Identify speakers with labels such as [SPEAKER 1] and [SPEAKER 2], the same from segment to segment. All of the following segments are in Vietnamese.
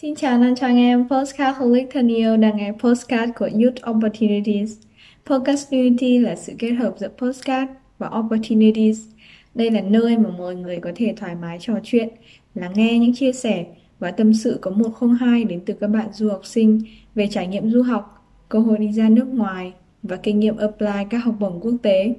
[SPEAKER 1] Xin chào năm cho anh em Postcard Holic thân yêu đang nghe Postcard của Youth Opportunities. Podcast Unity là sự kết hợp giữa Postcard và Opportunities. Đây là nơi mà mọi người có thể thoải mái trò chuyện, lắng nghe những chia sẻ và tâm sự có 102 đến từ các bạn du học sinh về trải nghiệm du học, cơ hội đi ra nước ngoài và kinh nghiệm apply các học bổng quốc tế.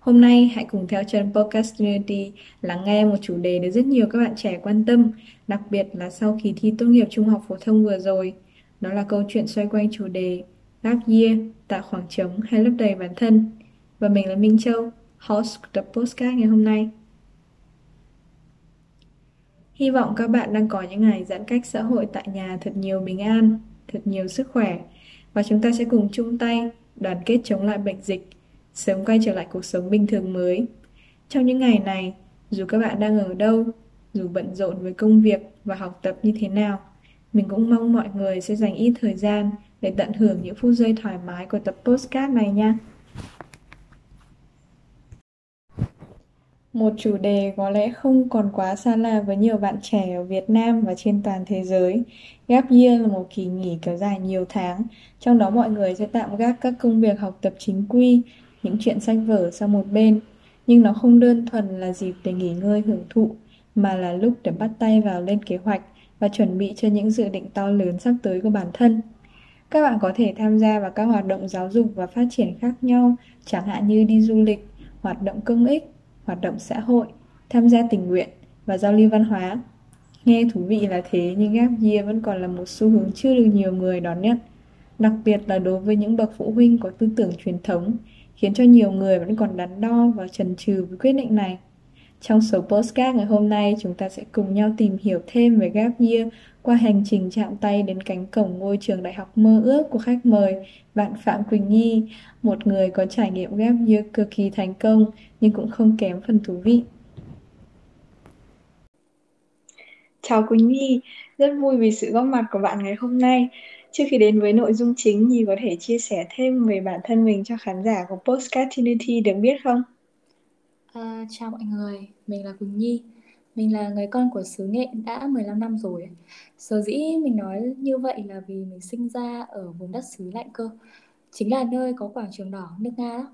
[SPEAKER 1] Hôm nay hãy cùng theo chân Podcast Unity lắng nghe một chủ đề được rất nhiều các bạn trẻ quan tâm, đặc biệt là sau kỳ thi tốt nghiệp trung học phổ thông vừa rồi. Đó là câu chuyện xoay quanh chủ đề Gap Year, tạo khoảng trống hay lấp đầy bản thân. Và mình là Minh Châu, host của tập Postcard ngày hôm nay. Hy vọng các bạn đang có những ngày giãn cách xã hội tại nhà thật nhiều bình an, thật nhiều sức khỏe và chúng ta sẽ cùng chung tay đoàn kết chống lại bệnh dịch sớm quay trở lại cuộc sống bình thường mới. Trong những ngày này, dù các bạn đang ở đâu, dù bận rộn với công việc và học tập như thế nào, mình cũng mong mọi người sẽ dành ít thời gian để tận hưởng những phút giây thoải mái của tập postcard này nha. Một chủ đề có lẽ không còn quá xa lạ với nhiều bạn trẻ ở Việt Nam và trên toàn thế giới. Gap year là một kỳ nghỉ kéo dài nhiều tháng, trong đó mọi người sẽ tạm gác các công việc học tập chính quy những chuyện sách vở sang một bên. Nhưng nó không đơn thuần là dịp để nghỉ ngơi hưởng thụ, mà là lúc để bắt tay vào lên kế hoạch và chuẩn bị cho những dự định to lớn sắp tới của bản thân. Các bạn có thể tham gia vào các hoạt động giáo dục và phát triển khác nhau, chẳng hạn như đi du lịch, hoạt động công ích, hoạt động xã hội, tham gia tình nguyện và giao lưu văn hóa. Nghe thú vị là thế, nhưng gap year vẫn còn là một xu hướng chưa được nhiều người đón nhận, đặc biệt là đối với những bậc phụ huynh có tư tưởng truyền thống khiến cho nhiều người vẫn còn đắn đo và chần chừ với quyết định này. Trong số postcard ngày hôm nay, chúng ta sẽ cùng nhau tìm hiểu thêm về Gap Year qua hành trình chạm tay đến cánh cổng ngôi trường đại học mơ ước của khách mời, bạn Phạm Quỳnh Nhi, một người có trải nghiệm Gap Year cực kỳ thành công nhưng cũng không kém phần thú vị. Chào Quỳnh Nhi, rất vui vì sự góp mặt của bạn ngày hôm nay. Trước khi đến với nội dung chính, Nhi có thể chia sẻ thêm về bản thân mình cho khán giả của Postcard Trinity được biết không?
[SPEAKER 2] À, chào mọi người, mình là Quỳnh Nhi. Mình là người con của xứ Nghệ đã 15 năm rồi. Sở dĩ mình nói như vậy là vì mình sinh ra ở vùng đất xứ lạnh cơ. Chính là nơi có quảng trường đỏ nước Nga đó.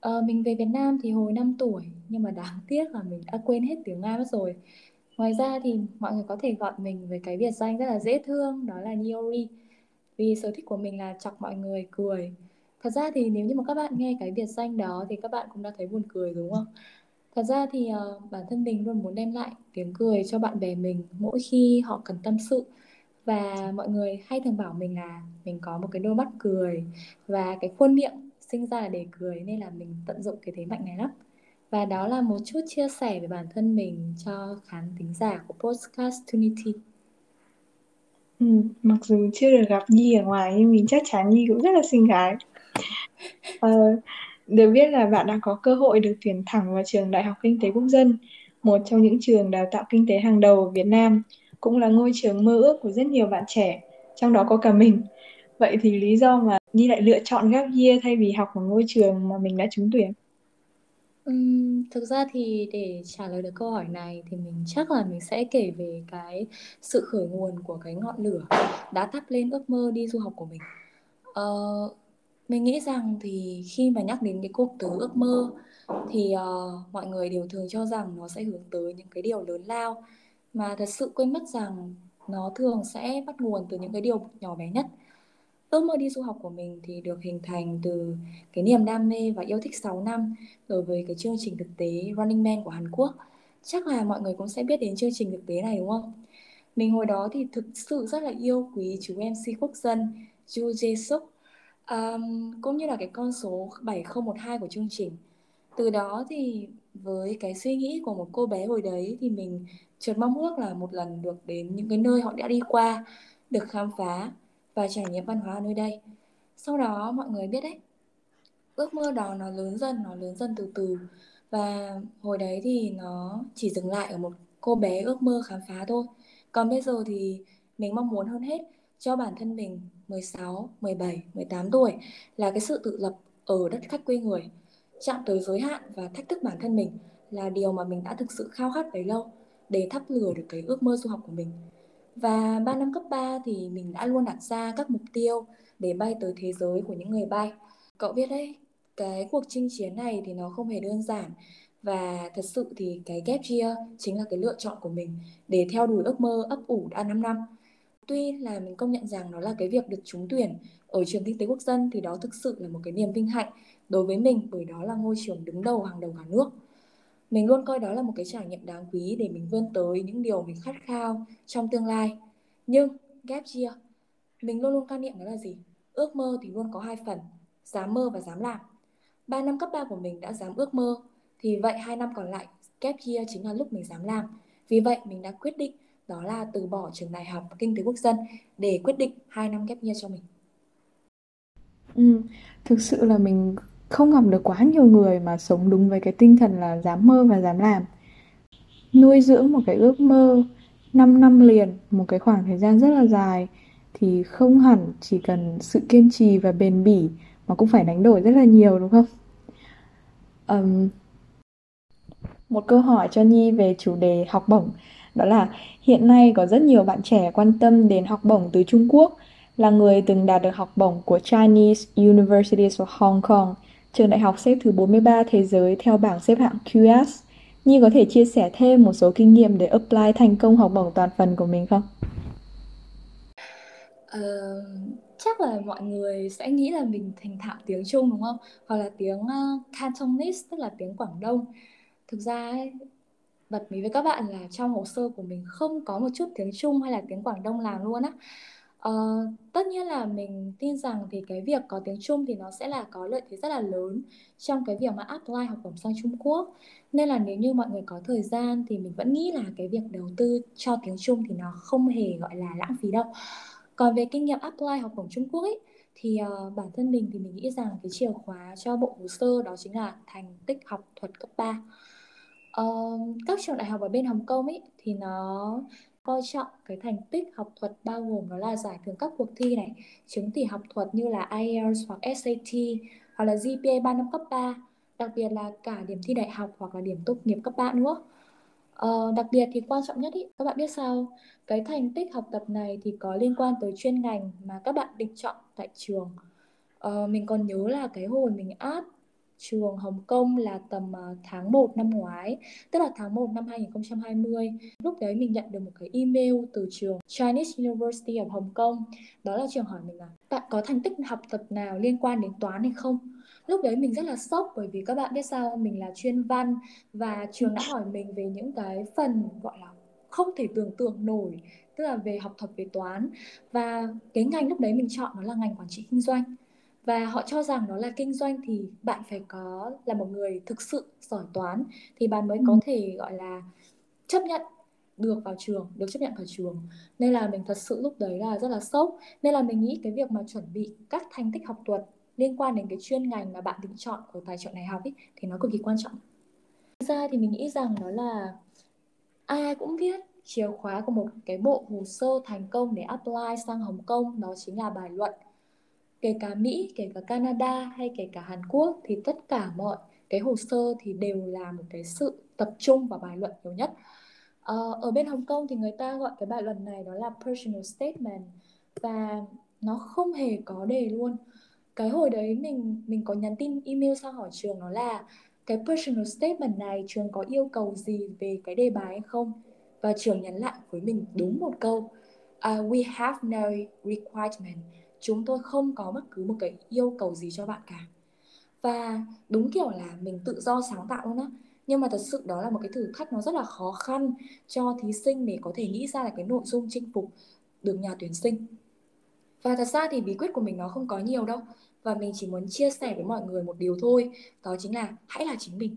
[SPEAKER 2] À, mình về Việt Nam thì hồi 5 tuổi, nhưng mà đáng tiếc là mình đã quên hết tiếng Nga mất rồi. Ngoài ra thì mọi người có thể gọi mình với cái biệt danh rất là dễ thương, đó là Niori vì sở thích của mình là chọc mọi người cười. Thật ra thì nếu như mà các bạn nghe cái biệt danh đó thì các bạn cũng đã thấy buồn cười đúng không? Thật ra thì uh, bản thân mình luôn muốn đem lại tiếng cười cho bạn bè mình mỗi khi họ cần tâm sự. Và mọi người hay thường bảo mình là mình có một cái đôi mắt cười và cái khuôn miệng sinh ra là để cười nên là mình tận dụng cái thế mạnh này lắm. Và đó là một chút chia sẻ về bản thân mình cho khán thính giả của podcast Trinity.
[SPEAKER 1] Ừ, mặc dù chưa được gặp Nhi ở ngoài nhưng mình chắc chắn Nhi cũng rất là xinh gái. Ờ, được biết là bạn đã có cơ hội được tuyển thẳng vào trường Đại học Kinh tế Quốc dân, một trong những trường đào tạo kinh tế hàng đầu ở Việt Nam, cũng là ngôi trường mơ ước của rất nhiều bạn trẻ, trong đó có cả mình. Vậy thì lý do mà Nhi lại lựa chọn gap year thay vì học ở ngôi trường mà mình đã trúng tuyển?
[SPEAKER 2] Ừm, thực ra thì để trả lời được câu hỏi này thì mình chắc là mình sẽ kể về cái sự khởi nguồn của cái ngọn lửa đã thắp lên ước mơ đi du học của mình. Ờ, mình nghĩ rằng thì khi mà nhắc đến cái cụm từ ước mơ thì uh, mọi người đều thường cho rằng nó sẽ hướng tới những cái điều lớn lao mà thật sự quên mất rằng nó thường sẽ bắt nguồn từ những cái điều nhỏ bé nhất ước mơ đi du học của mình thì được hình thành từ cái niềm đam mê và yêu thích 6 năm đối với cái chương trình thực tế Running Man của Hàn Quốc. Chắc là mọi người cũng sẽ biết đến chương trình thực tế này đúng không? Mình hồi đó thì thực sự rất là yêu quý chú MC quốc dân Ju Jae Suk um, cũng như là cái con số 7012 của chương trình. Từ đó thì với cái suy nghĩ của một cô bé hồi đấy thì mình chợt mong ước là một lần được đến những cái nơi họ đã đi qua, được khám phá và trải nghiệm văn hóa ở nơi đây. Sau đó mọi người biết đấy. Ước mơ đó nó lớn dần nó lớn dần từ từ. Và hồi đấy thì nó chỉ dừng lại ở một cô bé ước mơ khám phá thôi. Còn bây giờ thì mình mong muốn hơn hết cho bản thân mình 16, 17, 18 tuổi là cái sự tự lập ở đất khách quê người chạm tới giới hạn và thách thức bản thân mình là điều mà mình đã thực sự khao khát bấy lâu để thắp lửa được cái ước mơ du học của mình. Và 3 năm cấp 3 thì mình đã luôn đặt ra các mục tiêu để bay tới thế giới của những người bay. Cậu biết đấy, cái cuộc chinh chiến này thì nó không hề đơn giản và thật sự thì cái gap year chính là cái lựa chọn của mình để theo đuổi ước mơ ấp ủ đã 5 năm. Tuy là mình công nhận rằng nó là cái việc được trúng tuyển ở trường kinh tế quốc dân thì đó thực sự là một cái niềm vinh hạnh đối với mình bởi đó là ngôi trường đứng đầu hàng đầu cả nước. Mình luôn coi đó là một cái trải nghiệm đáng quý để mình vươn tới những điều mình khát khao trong tương lai. Nhưng gap year, mình luôn luôn quan niệm đó là gì? Ước mơ thì luôn có hai phần, dám mơ và dám làm. 3 năm cấp 3 của mình đã dám ước mơ, thì vậy hai năm còn lại gap year chính là lúc mình dám làm. Vì vậy mình đã quyết định đó là từ bỏ trường đại học kinh tế quốc dân để quyết định hai năm ghép year cho mình.
[SPEAKER 1] Ừ, thực sự là mình không gặp được quá nhiều người mà sống đúng với cái tinh thần là dám mơ và dám làm. Nuôi dưỡng một cái ước mơ 5 năm liền, một cái khoảng thời gian rất là dài thì không hẳn chỉ cần sự kiên trì và bền bỉ mà cũng phải đánh đổi rất là nhiều đúng không? Um, một câu hỏi cho Nhi về chủ đề học bổng đó là hiện nay có rất nhiều bạn trẻ quan tâm đến học bổng từ Trung Quốc là người từng đạt được học bổng của Chinese Universities of Hong Kong, trường đại học xếp thứ 43 thế giới theo bảng xếp hạng QS. Nhi có thể chia sẻ thêm một số kinh nghiệm để apply thành công học bổng toàn phần của mình không?
[SPEAKER 2] Uh, chắc là mọi người sẽ nghĩ là mình thành thạo tiếng Trung đúng không? Hoặc là tiếng uh, Cantonese tức là tiếng Quảng Đông. Thực ra ấy, bật mí với các bạn là trong hồ sơ của mình không có một chút tiếng Trung hay là tiếng Quảng Đông làm luôn á. Uh, tất nhiên là mình tin rằng thì cái việc có tiếng Trung thì nó sẽ là có lợi thế rất là lớn trong cái việc mà apply học bổng sang Trung Quốc. Nên là nếu như mọi người có thời gian thì mình vẫn nghĩ là cái việc đầu tư cho tiếng Trung thì nó không hề gọi là lãng phí đâu. Còn về kinh nghiệm apply học bổng Trung Quốc ấy thì uh, bản thân mình thì mình nghĩ rằng cái chìa khóa cho bộ hồ sơ đó chính là thành tích học thuật cấp 3 uh, các trường đại học ở bên Hồng Kông ấy thì nó coi trọng cái thành tích học thuật bao gồm đó là giải thưởng các cuộc thi này, chứng chỉ học thuật như là IELTS hoặc SAT hoặc là GPA 3 năm cấp 3, đặc biệt là cả điểm thi đại học hoặc là điểm tốt nghiệp cấp 3 nữa. Ờ, đặc biệt thì quan trọng nhất ý, các bạn biết sao cái thành tích học tập này thì có liên quan tới chuyên ngành mà các bạn định chọn tại trường ờ, mình còn nhớ là cái hồi mình áp trường Hồng Kông là tầm ờ, tháng 1 năm ngoái, tức là tháng 1 năm 2020. Lúc đấy mình nhận được một cái email từ trường Chinese University of Hồng Kông. Đó là trường hỏi mình là bạn có thành tích học tập nào liên quan đến toán hay không? Lúc đấy mình rất là sốc bởi vì các bạn biết sao mình là chuyên văn và trường đã hỏi mình về những cái phần gọi là không thể tưởng tượng nổi tức là về học thuật về toán và cái ngành lúc đấy mình chọn nó là ngành quản trị kinh doanh và họ cho rằng nó là kinh doanh thì bạn phải có là một người thực sự giỏi toán thì bạn mới có ừ. thể gọi là chấp nhận được vào trường được chấp nhận vào trường. Nên là mình thật sự lúc đấy là rất là sốc. Nên là mình nghĩ cái việc mà chuẩn bị các thành tích học thuật liên quan đến cái chuyên ngành mà bạn định chọn ở tài trợ này học ấy thì nó cực kỳ quan trọng. Ra thì mình nghĩ rằng nó là ai ai cũng biết chìa khóa của một cái bộ hồ sơ thành công để apply sang Hồng Kông đó chính là bài luận kể cả Mỹ, kể cả Canada hay kể cả Hàn Quốc thì tất cả mọi cái hồ sơ thì đều là một cái sự tập trung vào bài luận nhiều nhất. Uh, ở bên Hồng Kông thì người ta gọi cái bài luận này đó là personal statement và nó không hề có đề luôn. Cái hồi đấy mình mình có nhắn tin email sang hỏi trường nó là cái personal statement này trường có yêu cầu gì về cái đề bài hay không? Và trường nhắn lại với mình đúng một câu uh, We have no requirement chúng tôi không có bất cứ một cái yêu cầu gì cho bạn cả. Và đúng kiểu là mình tự do sáng tạo luôn á. Nhưng mà thật sự đó là một cái thử thách nó rất là khó khăn cho thí sinh để có thể nghĩ ra là cái nội dung chinh phục được nhà tuyển sinh. Và thật ra thì bí quyết của mình nó không có nhiều đâu. Và mình chỉ muốn chia sẻ với mọi người một điều thôi, đó chính là hãy là chính mình.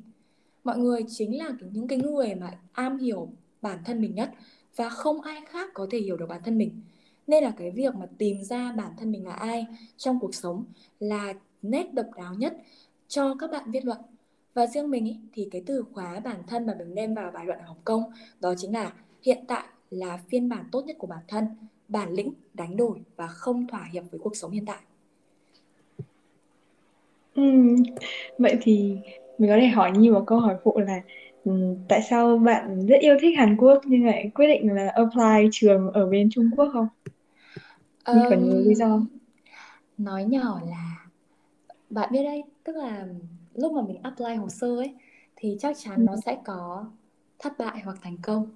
[SPEAKER 2] Mọi người chính là những cái người mà am hiểu bản thân mình nhất và không ai khác có thể hiểu được bản thân mình nên là cái việc mà tìm ra bản thân mình là ai trong cuộc sống là nét độc đáo nhất cho các bạn viết luận và riêng mình ý, thì cái từ khóa bản thân mà mình đem vào bài luận ở Hồng Kông đó chính là hiện tại là phiên bản tốt nhất của bản thân bản lĩnh đánh đổi và không thỏa hiệp với cuộc sống hiện tại
[SPEAKER 1] ừ, vậy thì mình có thể hỏi như một câu hỏi phụ là tại sao bạn rất yêu thích Hàn Quốc nhưng lại quyết định là apply trường ở bên Trung Quốc không? Như có nhiều lý do.
[SPEAKER 2] um, nói nhỏ là bạn biết đấy tức là lúc mà mình apply hồ sơ ấy thì chắc
[SPEAKER 1] Ừ.
[SPEAKER 2] chắn nó sẽ có thất bại hoặc thành công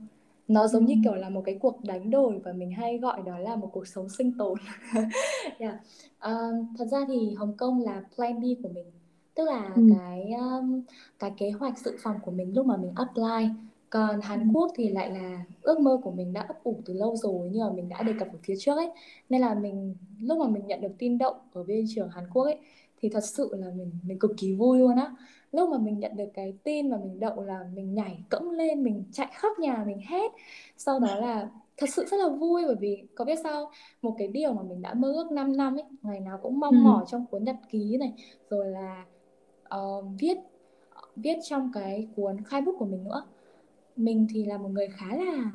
[SPEAKER 2] nó
[SPEAKER 1] Ừ.
[SPEAKER 2] giống như kiểu là một cái cuộc đánh đổi và mình hay gọi đó là một cuộc sống sinh tồn yeah. um, thật ra thì Hồng Kông là plan B của mình tức là
[SPEAKER 1] Ừ.
[SPEAKER 2] cái um, cái kế hoạch dự phòng của mình lúc mà mình apply còn
[SPEAKER 1] Ừ.
[SPEAKER 2] Hàn Quốc thì lại là ước mơ của mình đã ấp ủ từ lâu rồi như mà mình đã đề cập ở phía trước ấy. Nên là mình lúc mà mình nhận được tin động ở bên trường Hàn Quốc ấy thì thật sự là mình mình cực kỳ vui luôn á. Lúc mà mình nhận được cái tin mà mình đậu là mình nhảy cẫng lên mình chạy khắp nhà mình hét sau đó là thật sự rất là vui bởi vì có biết sao một cái điều mà mình đã mơ ước 5 năm ấy ngày nào cũng
[SPEAKER 1] Ừ.
[SPEAKER 2] mong mỏi trong cuốn nhật ký này rồi là uh, viết viết trong cái cuốn khai bút của mình nữa mình thì là một người khá là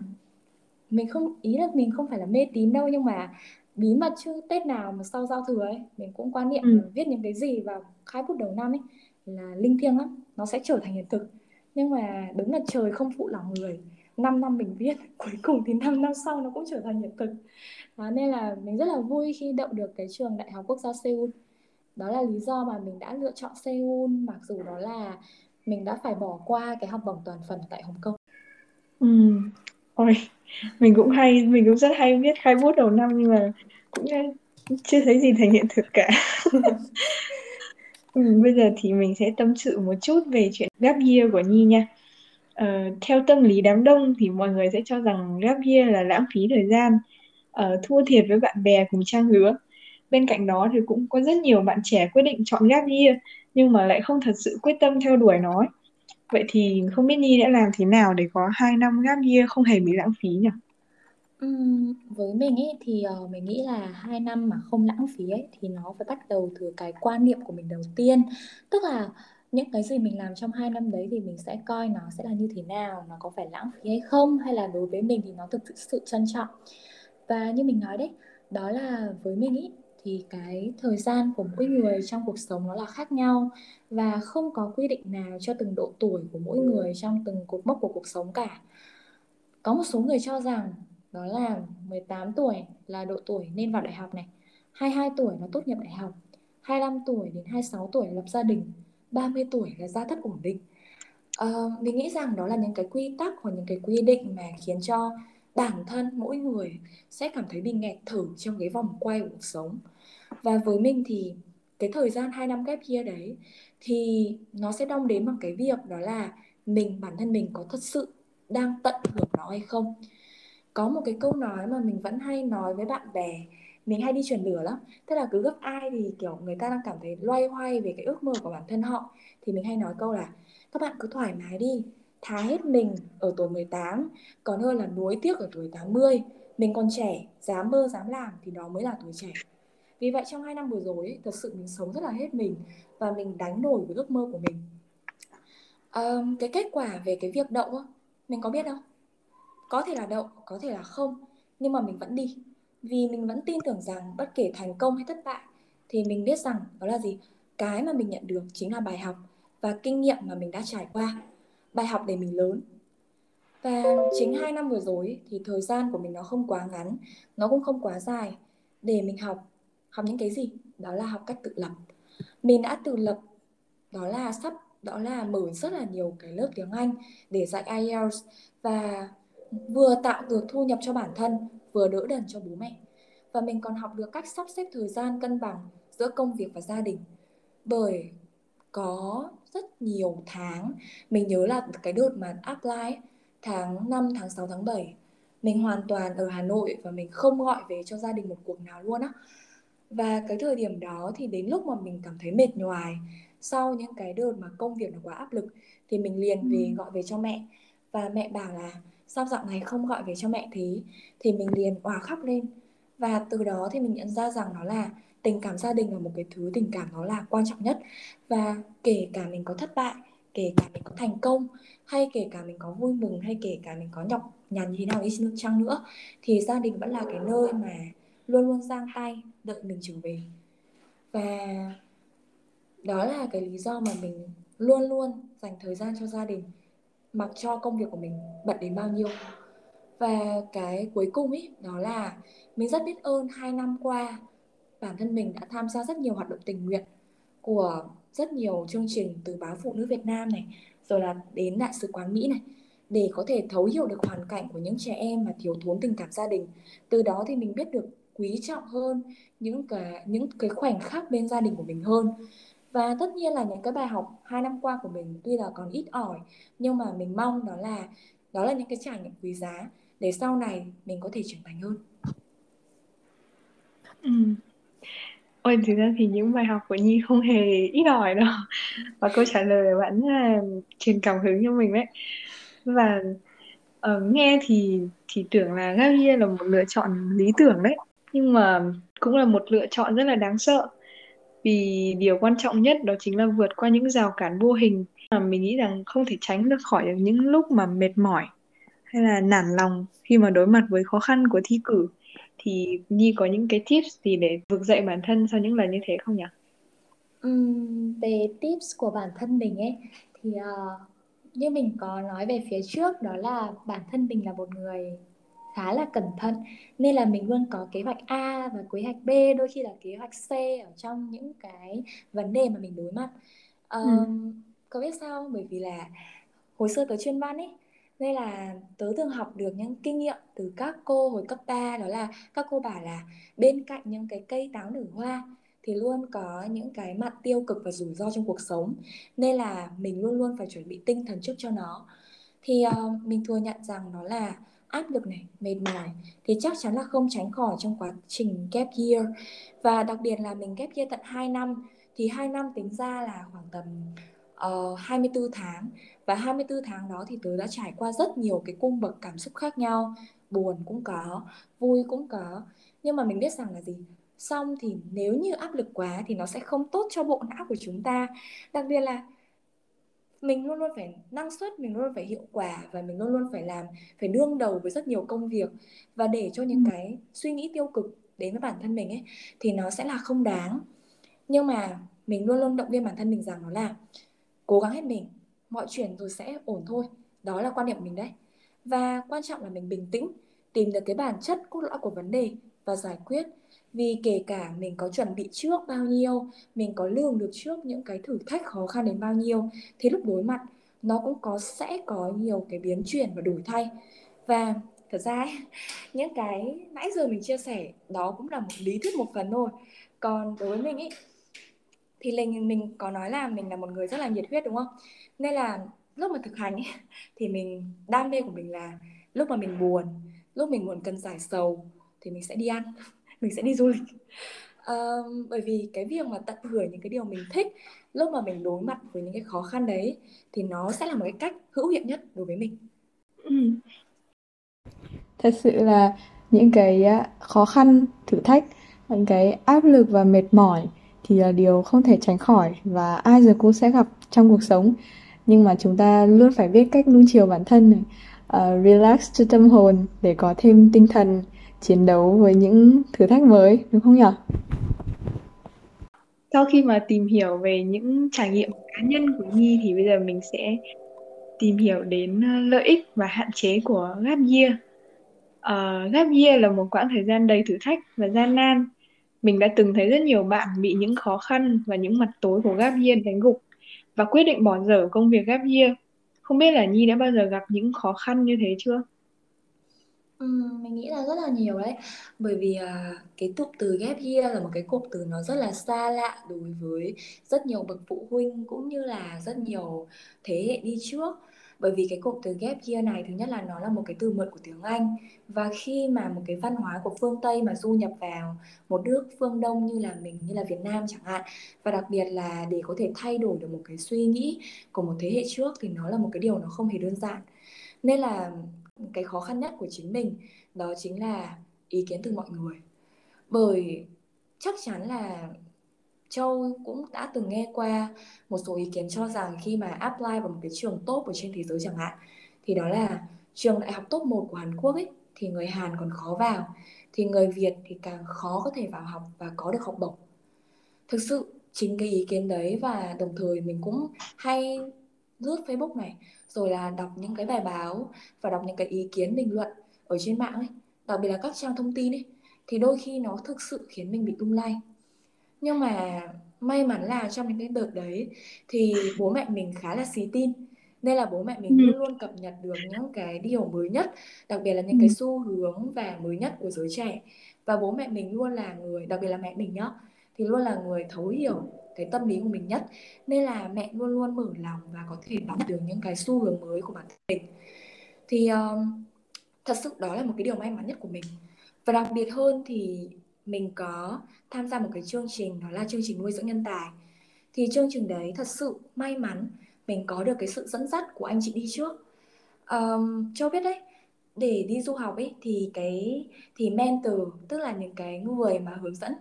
[SPEAKER 2] mình không ý là mình không phải là mê tín đâu nhưng mà bí mật chứ Tết nào mà sau giao thừa ấy mình cũng quan niệm
[SPEAKER 1] Ừ.
[SPEAKER 2] viết những cái gì vào khai bút đầu năm ấy là linh thiêng lắm nó sẽ trở thành hiện thực. Nhưng mà đúng là trời không phụ lòng người 5 năm mình viết cuối cùng thì 5 năm sau nó cũng trở thành hiện thực. Đó, nên là mình rất là vui khi đậu được cái trường đại học quốc gia Seoul. Đó là lý do mà mình đã lựa chọn Seoul mặc dù đó là mình đã phải bỏ qua cái học bổng toàn phần tại Hồng Kông
[SPEAKER 1] ừm, Ôi, mình cũng hay, mình cũng rất hay viết khai bút đầu năm nhưng mà cũng chưa thấy gì thành hiện thực cả. Ừ, bây giờ thì mình sẽ tâm sự một chút về chuyện gap year của Nhi nha. Ờ, theo tâm lý đám đông thì mọi người sẽ cho rằng gap year là lãng phí thời gian, ờ, thua thiệt với bạn bè cùng trang lứa. Bên cạnh đó thì cũng có rất nhiều bạn trẻ quyết định chọn gap year nhưng mà lại không thật sự quyết tâm theo đuổi nó. ấy. Vậy thì không biết Nhi đã làm thế nào để có 2 năm gap year không hề bị lãng phí nhỉ?
[SPEAKER 2] Ừm, với mình ấy thì uh, mình nghĩ là hai năm mà không lãng phí ấy thì nó phải bắt đầu từ cái quan niệm của mình đầu tiên tức là những cái gì mình làm trong hai năm đấy thì mình sẽ coi nó sẽ là như thế nào nó có phải lãng phí hay không hay là đối với mình thì nó thực sự trân trọng và như mình nói đấy đó là với mình ý thì cái thời gian của mỗi người trong cuộc sống nó là khác nhau và không có quy định nào cho từng độ tuổi của mỗi người trong từng cột mốc của cuộc sống cả. Có một số người cho rằng đó là 18 tuổi là độ tuổi nên vào đại học này 22 tuổi là tốt nghiệp đại học 25 tuổi đến 26 tuổi là lập gia đình 30 tuổi là gia thất ổn định. Uh, mình nghĩ rằng đó là những cái quy tắc hoặc những cái quy định mà khiến cho bản thân mỗi người sẽ cảm thấy bị nghẹt thở trong cái vòng quay của cuộc sống. Và với mình thì cái thời gian 2 năm ghép year đấy thì nó sẽ đong đến bằng cái việc đó là mình, bản thân mình có thật sự đang tận hưởng nó hay không. Có một cái câu nói mà mình vẫn hay nói với bạn bè, mình hay đi truyền lửa lắm. Tức là cứ gấp ai thì, kiểu, người ta đang cảm thấy loay hoay về cái ước mơ của bản thân họ. Thì mình hay nói câu là, các bạn cứ thoải mái đi thà hết mình ở tuổi 18 còn hơn là nuối tiếc ở tuổi 80 mình còn trẻ dám mơ dám làm thì đó mới là tuổi trẻ. Vì vậy trong hai năm vừa rồi ấy, thật sự mình sống rất là hết mình và mình đánh đổi với ước mơ của mình. Ờ, cái kết quả về cái việc đậu mình có biết đâu có thể là đậu có thể là không nhưng mà mình vẫn đi. Vì mình vẫn tin tưởng rằng bất kể thành công hay thất bại thì mình biết rằng đó là gì? Cái mà mình nhận được chính là bài học và kinh nghiệm mà mình đã trải qua bài học để mình lớn. Và chính hai năm vừa rồi thì thời gian của mình nó không quá ngắn, nó cũng không quá dài để mình học. Học những cái gì? Đó là học cách tự lập. Mình đã tự lập, đó là sắp, đó là mở rất là nhiều cái lớp tiếng Anh để dạy IELTS và vừa tạo được thu nhập cho bản thân, vừa đỡ đần cho bố mẹ. Và mình còn học được cách sắp xếp thời gian cân bằng giữa công việc và gia đình. Bởi có rất nhiều tháng. Mình nhớ là cái đợt mà apply ấy, tháng 5, tháng 6, tháng 7 mình hoàn toàn ở Hà Nội và mình không gọi về cho gia đình một cuộc nào luôn á. Và cái thời điểm đó thì đến lúc mà mình cảm thấy mệt nhoài sau những cái đợt mà công việc nó quá áp lực thì mình liền về gọi về cho mẹ. Và mẹ bảo là sao dạo này không gọi về cho mẹ thế? Thì mình liền òa khóc lên. Và từ đó thì mình nhận ra rằng nó là tình cảm gia đình là một cái thứ tình cảm nó là quan trọng nhất. Và kể cả mình có thất bại, kể cả mình có thành công, hay kể cả mình có vui mừng, hay kể cả mình có nhọc nhằn như thế nào đi chăng nữa, thì gia đình vẫn là cái nơi mà luôn luôn giang tay, đợi mình trở về. Và đó là cái lý do mà mình luôn luôn dành thời gian cho gia đình, mặc cho công việc của mình bận đến bao nhiêu. Và cái cuối cùng ý, đó là mình rất biết ơn hai năm qua bản thân mình đã tham gia rất nhiều hoạt động tình nguyện của rất nhiều chương trình từ báo phụ nữ Việt Nam này, rồi là đến đại sứ quán Mỹ này, để có thể thấu hiểu được hoàn cảnh của những trẻ em mà thiếu thốn tình cảm gia đình. Từ đó thì mình biết được quý trọng hơn những cái những cái khoảnh khắc bên gia đình của mình hơn. Và tất nhiên là những cái bài học hai năm qua của mình tuy là còn ít ỏi, nhưng mà mình mong đó là đó là những cái trải nghiệm quý giá để sau này mình có thể trưởng thành hơn.
[SPEAKER 1] Ừ. Ôi thực ra thì những bài học của Nhi không hề ít ỏi đâu. Và câu trả lời của bạn là truyền cảm hứng cho mình đấy. Và uh, nghe thì thì tưởng là Gabriel là một lựa chọn lý tưởng đấy. Nhưng mà cũng là một lựa chọn rất là đáng sợ. Vì điều quan trọng nhất đó chính là vượt qua những rào cản vô hình mà mình nghĩ rằng không thể tránh được khỏi những lúc mà mệt mỏi hay là nản lòng khi mà đối mặt với khó khăn của thi cử thì Nhi có những cái tips gì để vực dậy bản thân sau những lần như thế không nhỉ?
[SPEAKER 2] Uhm, về tips của bản thân mình ấy thì uh, như mình có nói về phía trước đó là bản thân mình là một người khá là cẩn thận nên là mình luôn có kế hoạch A và kế hoạch B đôi khi là kế hoạch C ở trong những cái vấn đề mà mình đối mặt um, ừ. có biết sao không? bởi vì là hồi xưa tớ chuyên văn ấy nên là tớ thường học được những kinh nghiệm từ các cô hồi cấp 3 đó là các cô bảo là bên cạnh những cái cây táo nở hoa thì luôn có những cái mặt tiêu cực và rủi ro trong cuộc sống. Nên là mình luôn luôn phải chuẩn bị tinh thần trước cho nó. Thì uh, mình thừa nhận rằng nó là áp lực này mệt mỏi thì chắc chắn là không tránh khỏi trong quá trình gap year. Và đặc biệt là mình gap year tận 2 năm thì 2 năm tính ra là khoảng tầm ờ, uh, 24 tháng và 24 tháng đó thì tớ đã trải qua rất nhiều cái cung bậc cảm xúc khác nhau. Buồn cũng có vui cũng có. Nhưng mà mình biết rằng là gì? Xong thì nếu như áp lực quá thì nó sẽ không tốt cho bộ não của chúng ta. Đặc biệt là mình luôn luôn phải năng suất mình luôn luôn phải hiệu quả và mình luôn luôn phải làm phải đương đầu với rất nhiều công việc. Và để cho những ừ. cái suy nghĩ tiêu cực đến với bản thân mình ấy thì nó sẽ là không đáng. Nhưng mà mình luôn luôn động viên bản thân mình rằng nó là cố gắng hết mình mọi chuyện rồi sẽ ổn thôi. Đó là quan điểm của mình đấy. Và quan trọng là mình bình tĩnh tìm được cái bản chất cốt lõi của vấn đề và giải quyết. Vì kể cả mình có chuẩn bị trước bao nhiêu mình có lường được trước những cái thử thách khó khăn đến bao nhiêu thì lúc đối mặt nó cũng có sẽ có nhiều cái biến chuyển và đổi thay. Và thật ra ấy, những cái nãy giờ mình chia sẻ đó cũng là một lý thuyết một phần thôi. Còn đối với mình ấy thì mình mình có nói là mình là một người rất là nhiệt huyết đúng không? Nên là lúc mà thực hành ấy, thì mình đam mê của mình là lúc mà mình buồn lúc mình buồn cần giải sầu thì mình sẽ đi ăn mình sẽ đi du lịch. Uh, bởi vì cái việc mà tận hưởng những cái điều mình thích lúc mà mình đối mặt với những cái khó khăn đấy thì nó sẽ là một cái cách hữu hiệu nhất đối với mình. Ừ.
[SPEAKER 1] thật sự là những cái khó khăn thử thách những cái áp lực và mệt mỏi thì là điều không thể tránh khỏi và ai giờ cũng sẽ gặp trong cuộc sống nhưng mà chúng ta luôn phải biết cách nuông chiều bản thân này uh, relax cho tâm hồn để có thêm tinh thần chiến đấu với những thử thách mới đúng không nhỉ? Sau khi mà tìm hiểu về những trải nghiệm cá nhân của Nhi thì bây giờ mình sẽ tìm hiểu đến ờ, lợi ích và hạn chế của gap year. Uh, gap year là một quãng thời gian đầy thử thách và gian nan. Mình đã từng thấy rất nhiều bạn bị những khó khăn và những mặt tối của gap year đánh gục và quyết định bỏ dở công việc gap year. Không biết là Nhi đã bao giờ gặp những khó khăn như thế chưa?
[SPEAKER 2] Ừ, mình nghĩ là rất là nhiều đấy. Bởi vì, à, cái cụm từ ghép year là một cái cụm từ nó rất là xa lạ đối với rất nhiều bậc phụ huynh cũng như là rất nhiều thế hệ đi trước. Bởi vì cái cụm từ ghép year này thứ nhất là nó là một cái từ mượn của tiếng Anh và khi mà một cái văn hóa của phương Tây mà du nhập vào một nước phương Đông như là mình, như là Việt Nam chẳng hạn và đặc biệt là để có thể thay đổi được một cái suy nghĩ của một thế hệ trước thì nó là một cái điều nó không hề đơn giản. Nên là cái khó khăn nhất của chính mình đó chính là ý kiến từ mọi người bởi chắc chắn là Châu cũng đã từng nghe qua một số ý kiến cho rằng khi mà apply vào một cái trường top ở trên thế giới chẳng hạn, thì đó là trường đại học top 1 của Hàn Quốc ấy, thì người Hàn còn khó vào, thì người Việt thì càng khó có thể vào học và có được học bổng. Thực sự, chính cái ý kiến đấy và đồng thời mình cũng hay lướt Facebook này, rồi là đọc những cái bài báo và đọc những cái ý kiến bình luận ở trên mạng ấy, đặc biệt là các trang thông tin ấy, thì đôi khi nó thực sự khiến mình bị tung lay nhưng mà may mắn là trong những cái đợt đấy thì bố mẹ mình khá là xí tin. Nên là bố mẹ mình ừ. luôn luôn cập nhật được những cái điều mới nhất đặc biệt là những ừ. cái xu hướng và mới nhất của giới trẻ. Và bố mẹ mình luôn là người đặc biệt là mẹ mình nhá thì luôn là người thấu hiểu cái tâm lý của mình nhất. Nên là mẹ luôn luôn mở lòng và có thể đọc được những cái xu hướng mới của bản thân mình. Thì um, thật sự đó là một cái điều may mắn nhất của mình. Và đặc biệt hơn thì mình có tham gia một cái chương trình đó là chương trình nuôi dưỡng nhân tài. Thì chương trình đấy thật sự may mắn mình có được cái sự dẫn dắt của anh chị đi trước. Um, cho biết đấy để đi du học ấy thì cái thì mentor tức là những cái người mà hướng dẫn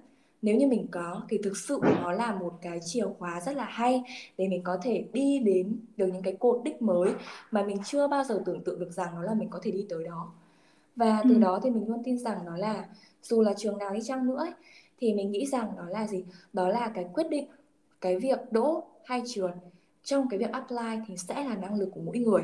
[SPEAKER 2] nếu như mình có thì thực sự nó là một cái chìa khóa rất là hay để mình có thể đi đến được những cái cột đích mới mà mình chưa bao giờ tưởng tượng được rằng nó là mình có thể đi tới đó. Và từ ừ. đó thì mình luôn tin rằng nó là dù là trường nào đi chăng nữa ấy, thì mình nghĩ rằng đó là gì? Đó là cái quyết định cái việc đỗ hay trượt trong cái việc apply thì sẽ là năng lực của mỗi người.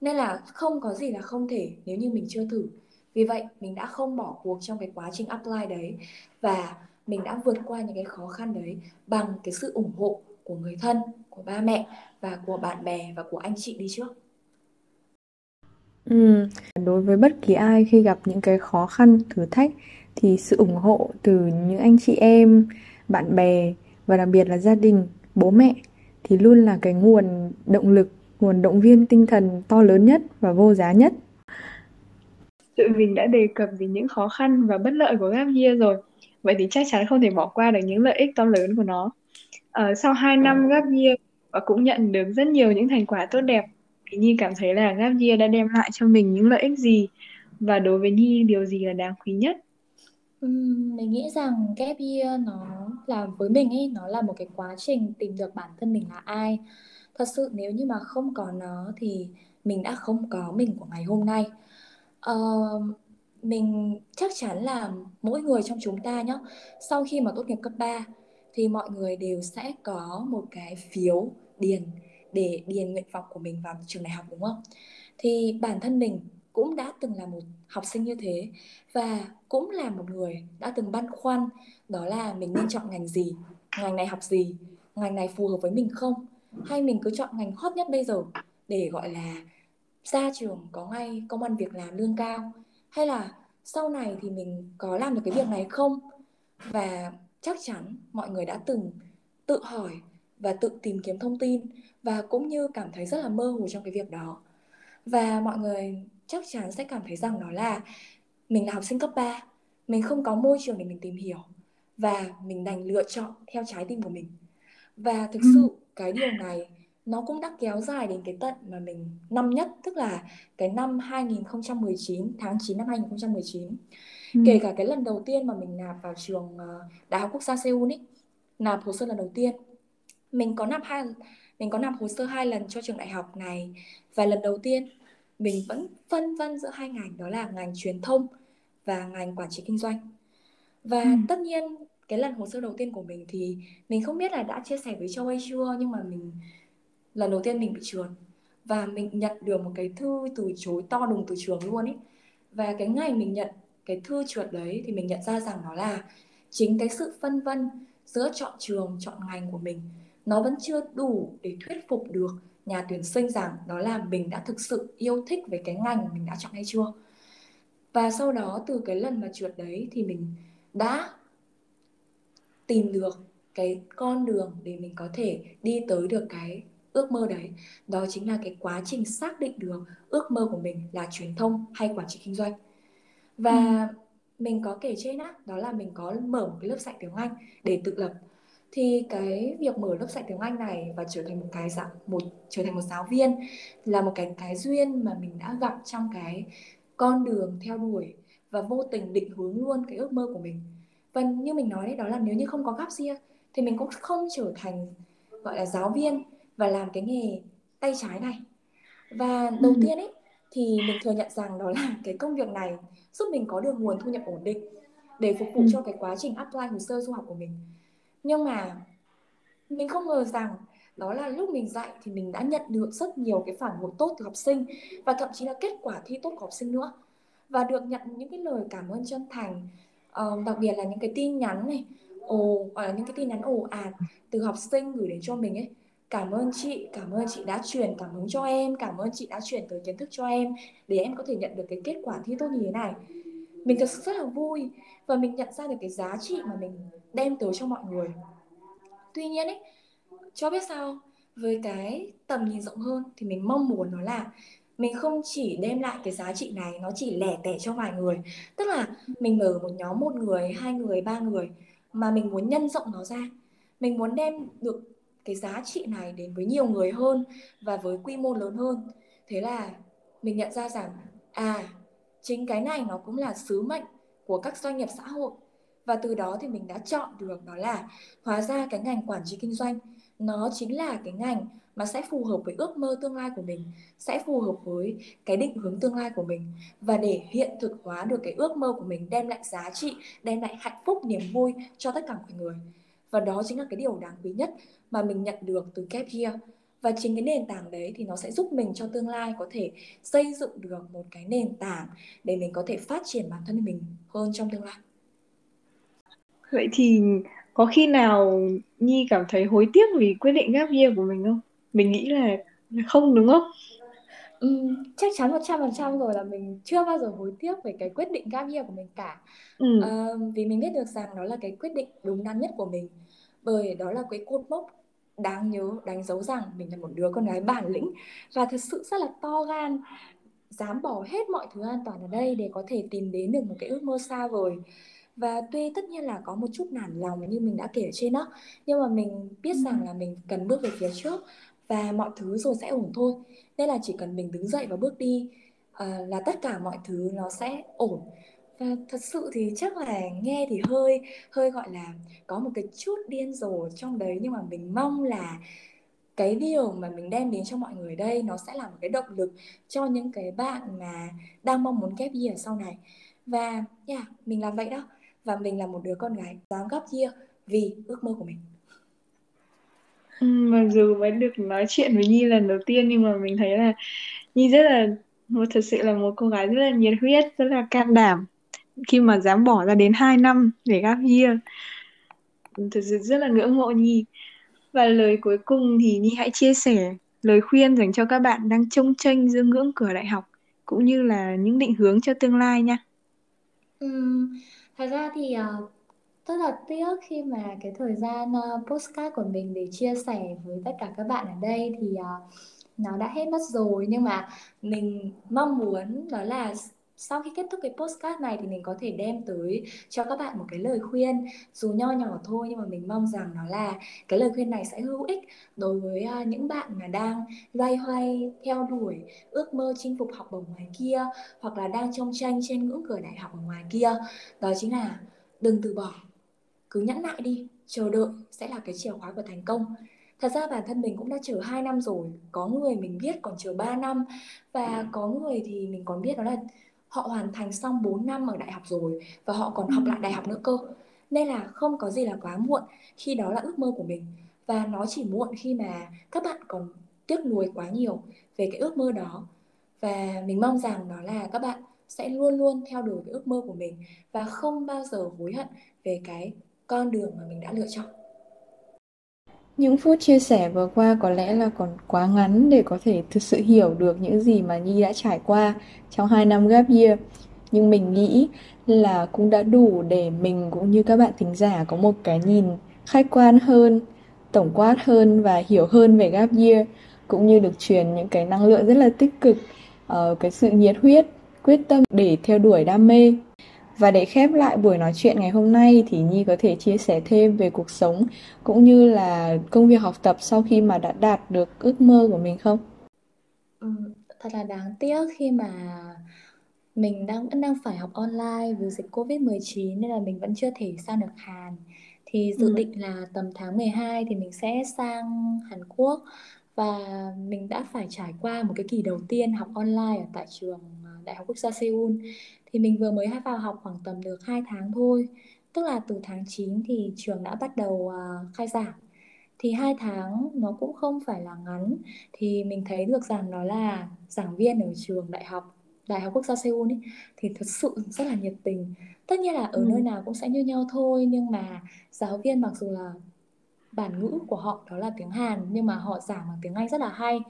[SPEAKER 2] Nên là không có gì là không thể nếu như mình chưa thử. Vì vậy mình đã không bỏ cuộc trong cái quá trình apply đấy và mình đã vượt qua những cái khó khăn đấy bằng cái sự ủng hộ của người thân của ba mẹ và của bạn bè và của anh chị đi trước.
[SPEAKER 1] Ừ, đối với bất kỳ ai khi gặp những cái khó khăn, thử thách thì sự ủng hộ từ những anh chị em, bạn bè và đặc biệt là gia đình, bố mẹ thì luôn là cái nguồn động lực, nguồn động viên tinh thần to lớn nhất và vô giá nhất.
[SPEAKER 3] Tụi mình đã đề cập về những khó khăn và bất lợi của gap year rồi. Vậy thì chắc chắn không thể bỏ qua được những lợi ích to lớn của nó. à, sau 2 năm gap year và cũng nhận được rất nhiều những thành quả tốt đẹp thì Nhi cảm thấy là gap year đã đem lại cho mình những lợi ích gì và đối với Nhi điều gì là đáng quý nhất?
[SPEAKER 2] Mình nghĩ rằng gap year nó là với mình ấy nó là một cái quá trình tìm được bản thân mình là ai. Thật sự nếu như mà không có nó thì mình đã không có mình của ngày hôm nay. Uh, mình chắc chắn là mỗi người trong chúng ta nhá, sau khi mà tốt nghiệp cấp 3 thì mọi người đều sẽ có một cái phiếu điền để điền nguyện vọng của mình vào trường đại học đúng không? Thì bản thân mình cũng đã từng là một học sinh như thế và cũng là một người đã từng băn khoăn đó là mình nên chọn ngành gì, ngành này học gì, ngành này phù hợp với mình không? Hay mình cứ chọn ngành hot nhất bây giờ để gọi là ra trường có ngay công ăn việc làm lương cao? Hay là sau này thì mình có làm được cái việc này không? Và chắc chắn mọi người đã từng tự hỏi và tự tìm kiếm thông tin và cũng như cảm thấy rất là mơ hồ trong cái việc đó. Và mọi người chắc chắn sẽ cảm thấy rằng đó là mình là học sinh cấp 3 mình không có môi trường để mình tìm hiểu và mình đành lựa chọn theo trái tim của mình. Và thực sự cái điều này nó cũng đã kéo dài đến cái tận mà mình năm nhất tức là cái năm 2019 tháng 9 năm 2019 ừ. kể cả cái lần đầu tiên mà mình nạp vào trường ờ, Đại học Quốc gia Seoul ấy nạp hồ sơ lần đầu tiên. Mình có nạp hai mình có nạp hồ sơ hai lần cho trường đại học này. Và lần đầu tiên mình vẫn phân vân giữa hai ngành đó là ngành truyền thông và ngành quản trị kinh doanh. Và ừ. tất nhiên cái lần hồ sơ đầu tiên của mình thì mình không biết là đã chia sẻ với châu hay chưa nhưng mà mình lần đầu tiên mình bị trượt. Và mình nhận được một cái thư từ chối to đùng từ trường luôn ấy và cái ngày mình nhận cái thư trượt đấy thì mình nhận ra rằng nó là chính cái sự phân vân giữa chọn trường chọn ngành của mình nó vẫn chưa đủ để thuyết phục được nhà tuyển sinh rằng đó là mình đã thực sự yêu thích về cái ngành mình đã chọn hay chưa. Và sau đó từ cái lần mà trượt đấy thì mình đã tìm được cái con đường để mình có thể đi tới được cái ước mơ đấy. Đó chính là cái quá trình xác định được ước mơ của mình là truyền thông hay quản trị kinh doanh. Và ừ. mình có kể trên á đó là mình có mở một cái lớp dạy tiếng Anh để tự lập thì cái việc mở lớp dạy tiếng Anh này và trở thành một cái dạng một trở thành một giáo viên là một cái cái duyên mà mình đã gặp trong cái con đường theo đuổi và vô tình định hướng luôn cái ước mơ của mình. Và như mình nói đấy đó là nếu như không có gap year thì mình cũng không trở thành gọi là giáo viên và làm cái nghề tay trái này. Và đầu ừ. tiên ấy thì mình thừa nhận rằng đó là cái công việc này giúp mình có được nguồn thu nhập ổn định để phục vụ cho cái quá trình apply hồ sơ du học của mình nhưng mà mình không ngờ rằng đó là lúc mình dạy thì mình đã nhận được rất nhiều cái phản hồi tốt từ học sinh và thậm chí là kết quả thi tốt của học sinh nữa. Và được nhận những cái lời cảm ơn chân thành uh, đặc biệt là những cái tin nhắn này ồ hoặc là những cái tin nhắn ồ ạt từ học sinh gửi đến cho mình ấy. Cảm ơn chị cảm ơn chị đã truyền cảm hứng cho em cảm ơn chị đã truyền tới kiến thức cho em để em có thể nhận được cái kết quả thi tốt như thế này mình thật sự rất là vui và mình nhận ra được cái giá trị mà mình đem tới cho mọi người. Tuy nhiên ấy, cho biết sao? Với cái tầm nhìn rộng hơn thì mình mong muốn nó là mình không chỉ đem lại cái giá trị này, nó chỉ lẻ tẻ cho vài người. Tức là mình mở một nhóm một người, hai người, ba người mà mình muốn nhân rộng nó ra. Mình muốn đem được cái giá trị này đến với nhiều người hơn và với quy mô lớn hơn. Thế là mình nhận ra rằng à chính cái này nó cũng là sứ mệnh của các doanh nghiệp xã hội. Và từ đó thì mình đã chọn được đó là hóa ra cái ngành quản trị kinh doanh nó chính là cái ngành mà sẽ phù hợp với ước mơ tương lai của mình, sẽ phù hợp với cái định hướng tương lai của mình. Và để hiện thực hóa được cái ước mơ của mình, đem lại giá trị, đem lại hạnh phúc, niềm vui cho tất cả mọi người. Và đó chính là cái điều đáng quý nhất mà mình nhận được từ kép Year và chính cái nền tảng đấy thì nó sẽ giúp mình cho tương lai có thể xây dựng được một cái nền tảng để mình có thể phát triển bản thân mình hơn trong tương lai
[SPEAKER 3] vậy thì có khi nào Nhi cảm thấy hối tiếc vì quyết định gap year của mình không mình nghĩ là không đúng không
[SPEAKER 2] Ừ, chắc chắn 100% rồi là mình chưa bao giờ hối tiếc về cái quyết định gap year của mình cả.
[SPEAKER 3] ừ.
[SPEAKER 2] À, vì mình biết được rằng đó là cái quyết định đúng đắn nhất của mình. Bởi đó là cái cột mốc đáng nhớ, đánh dấu rằng mình là một đứa con gái bản lĩnh và thật sự rất là to gan, dám bỏ hết mọi thứ an toàn ở đây để có thể tìm đến được một cái ước mơ xa vời. Và tuy tất nhiên là có một chút nản lòng như mình đã kể ở trên đó, nhưng mà mình biết rằng là mình cần bước về phía trước và mọi thứ rồi sẽ ổn thôi. Nên là chỉ cần mình đứng dậy và bước đi à, là tất cả mọi thứ nó sẽ ổn và thật sự thì chắc là nghe thì hơi hơi gọi là có một cái chút điên rồ trong đấy nhưng mà mình mong là cái điều mà mình đem đến cho mọi người đây nó sẽ là một cái động lực cho những cái bạn mà đang mong muốn ghép year sau này. Và yeah, mình làm vậy đó. Và mình là một đứa con gái dám gấp year vì ước mơ của mình.
[SPEAKER 3] Ừ, Mặc dù mới được nói chuyện với Nhi lần đầu tiên nhưng mà mình thấy là Nhi rất là một thật sự là một cô gái rất là nhiệt huyết, rất là can đảm khi mà dám bỏ ra đến 2 năm để gap year. Thật sự rất là ngưỡng mộ Nhi. Và lời cuối cùng thì Nhi hãy chia sẻ lời khuyên dành cho các bạn đang trông tranh giữa ngưỡng cửa đại học cũng như là những định hướng cho tương lai nha.
[SPEAKER 2] Ừ, thật ra thì uh, rất là tiếc khi mà cái thời gian uh, postcard của mình để chia sẻ với tất cả các bạn ở đây thì uh, nó đã hết mất rồi nhưng mà mình mong muốn đó là sau khi kết thúc cái postcard này thì mình có thể đem tới cho các bạn một cái lời khuyên. Dù nho nhỏ thôi nhưng mà mình mong rằng nó là cái lời khuyên này sẽ hữu ích đối với à, những bạn mà đang loay hoay, theo đuổi ước mơ chinh phục học bổng ngoài kia hoặc là đang trông tranh trên ngưỡng cửa đại học ở ngoài kia. Đó chính là đừng từ bỏ, cứ nhẫn nại đi, chờ đợi sẽ là cái chìa khóa của thành công. Thật ra bản thân mình cũng đã chờ 2 năm rồi, có người mình biết còn chờ 3 năm và có người thì mình còn biết đó là họ hoàn thành xong 4 năm ở đại học rồi và họ còn học lại đại học nữa cơ. Nên là không có gì là quá muộn khi đó là ước mơ của mình. Và nó chỉ muộn khi mà các bạn còn tiếc nuối quá nhiều về cái ước mơ đó. Và mình mong rằng đó là các bạn sẽ luôn luôn theo đuổi cái ước mơ của mình và không bao giờ hối hận về cái con đường mà mình đã lựa chọn
[SPEAKER 1] những phút chia sẻ vừa qua có lẽ là còn quá ngắn để có thể thực sự hiểu được những gì mà Nhi đã trải qua trong 2 năm gap year. Nhưng mình nghĩ là cũng đã đủ để mình cũng như các bạn thính giả có một cái nhìn khách quan hơn, tổng quát hơn và hiểu hơn về gap year cũng như được truyền những cái năng lượng rất là tích cực, uh, cái sự nhiệt huyết, quyết tâm để theo đuổi đam mê. Và để khép lại buổi nói chuyện ngày hôm nay thì Nhi có thể chia sẻ thêm về cuộc sống cũng như là công việc học tập sau khi mà đã đạt được ước mơ của mình không?
[SPEAKER 2] Ừ, thật là đáng tiếc khi mà mình đang vẫn đang phải học online vì dịch Covid-19 nên là mình vẫn chưa thể sang được Hàn. Thì dự ừ. định là tầm tháng 12 thì mình sẽ sang Hàn Quốc và mình đã phải trải qua một cái kỳ đầu tiên học online ở tại trường Đại học Quốc gia Seoul. Thì mình vừa mới vào học khoảng tầm được 2 tháng thôi. Tức là từ tháng 9 thì trường đã bắt đầu uh, khai giảng. Thì hai tháng nó cũng không phải là ngắn. Thì mình thấy được rằng nó là giảng viên ở trường đại học Đại học Quốc gia Seoul ấy thì thật sự rất là nhiệt tình. Tất nhiên là ở
[SPEAKER 3] Ừ.
[SPEAKER 2] nơi nào cũng sẽ như nhau thôi nhưng mà giáo viên mặc dù là bản ngữ của họ đó là tiếng Hàn nhưng mà họ giảng bằng tiếng Anh rất là hay.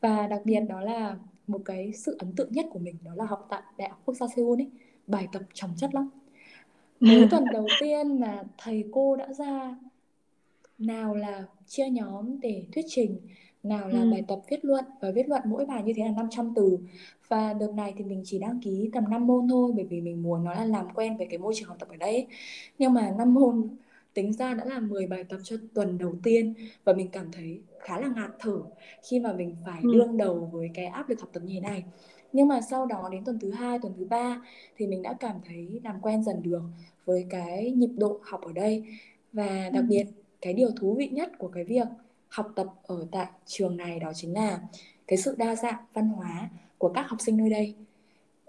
[SPEAKER 2] Và đặc biệt đó là một cái sự ấn tượng nhất của mình đó là học tại Đại học Quốc gia Seoul ấy bài tập chồng chất lắm mới tuần đầu tiên mà thầy cô đã ra nào là chia nhóm để thuyết trình nào là
[SPEAKER 3] Ừ.
[SPEAKER 2] bài tập viết luận và viết luận mỗi bài như thế là 500 từ và đợt này thì mình chỉ đăng ký tầm 5 môn thôi bởi vì mình muốn nó là làm quen với cái môi trường học tập ở đây ấy. nhưng mà 5 môn tính ra đã là 10 bài tập cho tuần đầu tiên và mình cảm thấy khá là ngạt thở khi mà mình phải
[SPEAKER 3] Ừ.
[SPEAKER 2] đương đầu với cái áp lực học tập như thế này nhưng mà sau đó đến tuần thứ hai tuần thứ ba thì mình đã cảm thấy làm quen dần được với cái nhịp độ học ở đây và đặc
[SPEAKER 3] Ừ.
[SPEAKER 2] biệt cái điều thú vị nhất của cái việc học tập ở tại trường này đó chính là cái sự đa dạng văn hóa của các học sinh nơi đây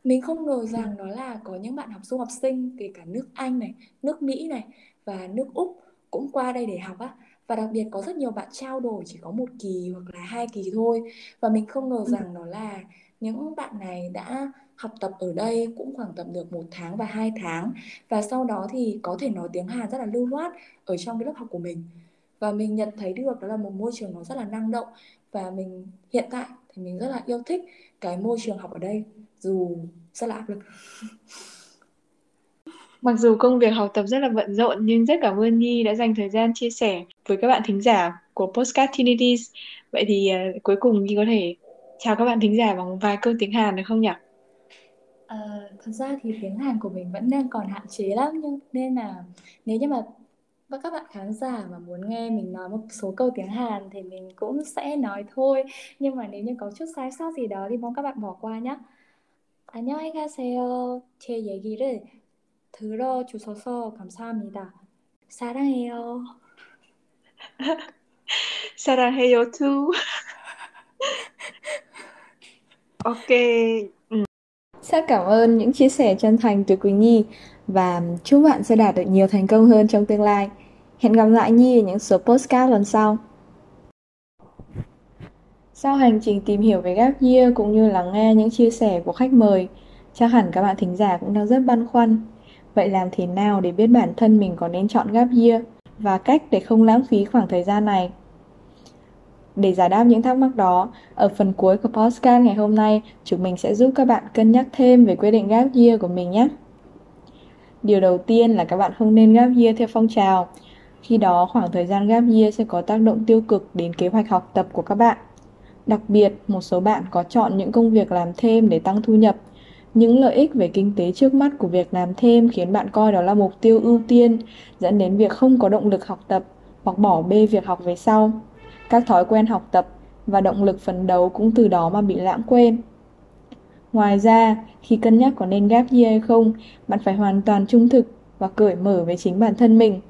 [SPEAKER 2] mình không ngờ rằng đó là có những bạn học du học sinh kể cả nước Anh này, nước Mỹ này và nước Úc cũng qua đây để học á. Và đặc biệt có rất nhiều bạn trao đổi chỉ có một kỳ hoặc là hai kỳ thôi. Và mình không ngờ
[SPEAKER 3] Ừ.
[SPEAKER 2] rằng đó là những bạn này đã học tập ở đây cũng khoảng tầm được một tháng và hai tháng. Và sau đó thì có thể nói tiếng Hàn rất là lưu loát ở trong cái lớp học của mình. Và mình nhận thấy được đó là một môi trường nó rất là năng động. Và mình hiện tại thì mình rất là yêu thích cái môi trường học ở đây dù rất là áp lực
[SPEAKER 3] Mặc dù công việc học tập rất là bận rộn nhưng rất cảm ơn Nhi đã dành thời gian chia sẻ với các bạn thính giả của Postcard Tinities. Vậy thì ờ, cuối cùng Nhi có thể chào các bạn thính giả bằng vài câu tiếng Hàn được không nhỉ?
[SPEAKER 2] À, thật ra thì tiếng Hàn của mình vẫn đang còn hạn chế lắm nhưng nên là nếu như mà và các bạn khán giả mà muốn nghe mình nói một số câu tiếng Hàn thì mình cũng sẽ nói thôi nhưng mà nếu như có chút sai sót gì đó thì mong các bạn bỏ qua nhé. 안녕하세요. 제 얘기를 들어주셔서 감사합니다. 사랑해요.
[SPEAKER 3] 사랑해요 too. Ok. Ừ.
[SPEAKER 1] Rất cảm ơn những chia sẻ chân thành từ Quỳnh Nhi và chúc bạn sẽ đạt được nhiều thành công hơn trong tương lai. Hẹn gặp lại Nhi ở những số postcard lần sau. Sau hành trình tìm hiểu về gap year cũng như lắng nghe những chia sẻ của khách mời, chắc hẳn các bạn thính giả cũng đang rất băn khoăn. Vậy làm thế nào để biết bản thân mình có nên chọn gap year và cách để không lãng phí khoảng thời gian này? Để giải đáp những thắc mắc đó, ở phần cuối của podcast ngày hôm nay, chúng mình sẽ giúp các bạn cân nhắc thêm về quyết định gap year của mình nhé. Điều đầu tiên là các bạn không nên gap year theo phong trào. Khi đó, khoảng thời gian gap year sẽ có tác động tiêu cực đến kế hoạch học tập của các bạn. Đặc biệt, một số bạn có chọn những công việc làm thêm để tăng thu nhập. Những lợi ích về kinh tế trước mắt của việc làm thêm khiến bạn coi đó là mục tiêu ưu tiên, dẫn đến việc không có động lực học tập hoặc bỏ bê việc học về sau. Các thói quen học tập và động lực phấn đấu cũng từ đó mà bị lãng quên. Ngoài ra, khi cân nhắc có nên gap year hay không, bạn phải hoàn toàn trung thực và cởi mở với chính bản thân mình.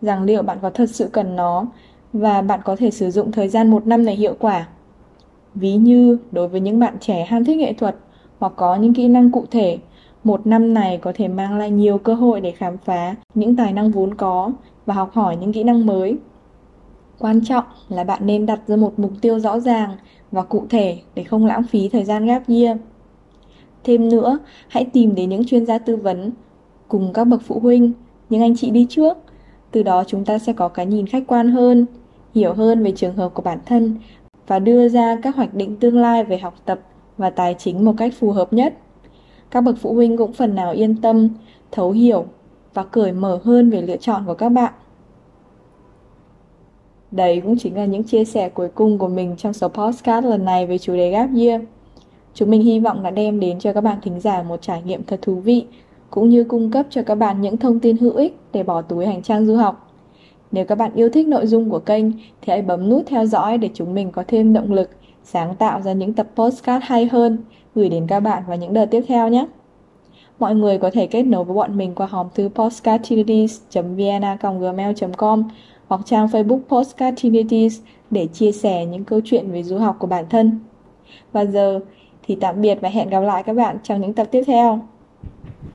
[SPEAKER 1] Rằng liệu bạn có thật sự cần nó và bạn có thể sử dụng thời gian một năm này hiệu quả. Ví như đối với những bạn trẻ ham thích nghệ thuật hoặc có những kỹ năng cụ thể, một năm này có thể mang lại nhiều cơ hội để khám phá những tài năng vốn có và học hỏi những kỹ năng mới. Quan trọng là bạn nên đặt ra một mục tiêu rõ ràng và cụ thể để không lãng phí thời gian gap year. Thêm nữa, hãy tìm đến những chuyên gia tư vấn cùng các bậc phụ huynh, những anh chị đi trước. Từ đó chúng ta sẽ có cái nhìn khách quan hơn, hiểu hơn về trường hợp của bản thân và đưa ra các hoạch định tương lai về học tập và tài chính một cách phù hợp nhất. Các bậc phụ huynh cũng phần nào yên tâm, thấu hiểu và cởi mở hơn về lựa chọn của các bạn. Đấy cũng chính là những chia sẻ cuối cùng của mình trong số podcast lần này về chủ đề Gap Year. Chúng mình hy vọng đã đem đến cho các bạn thính giả một trải nghiệm thật thú vị, cũng như cung cấp cho các bạn những thông tin hữu ích để bỏ túi hành trang du học. Nếu các bạn yêu thích nội dung của kênh thì hãy bấm nút theo dõi để chúng mình có thêm động lực sáng tạo ra những tập postcard hay hơn gửi đến các bạn vào những đợt tiếp theo nhé. Mọi người có thể kết nối với bọn mình qua hòm thư postcardtinities.vienna.gmail.com hoặc trang Facebook Postcardtinities để chia sẻ những câu chuyện về du học của bản thân. Và giờ thì tạm biệt và hẹn gặp lại các bạn trong những tập tiếp theo.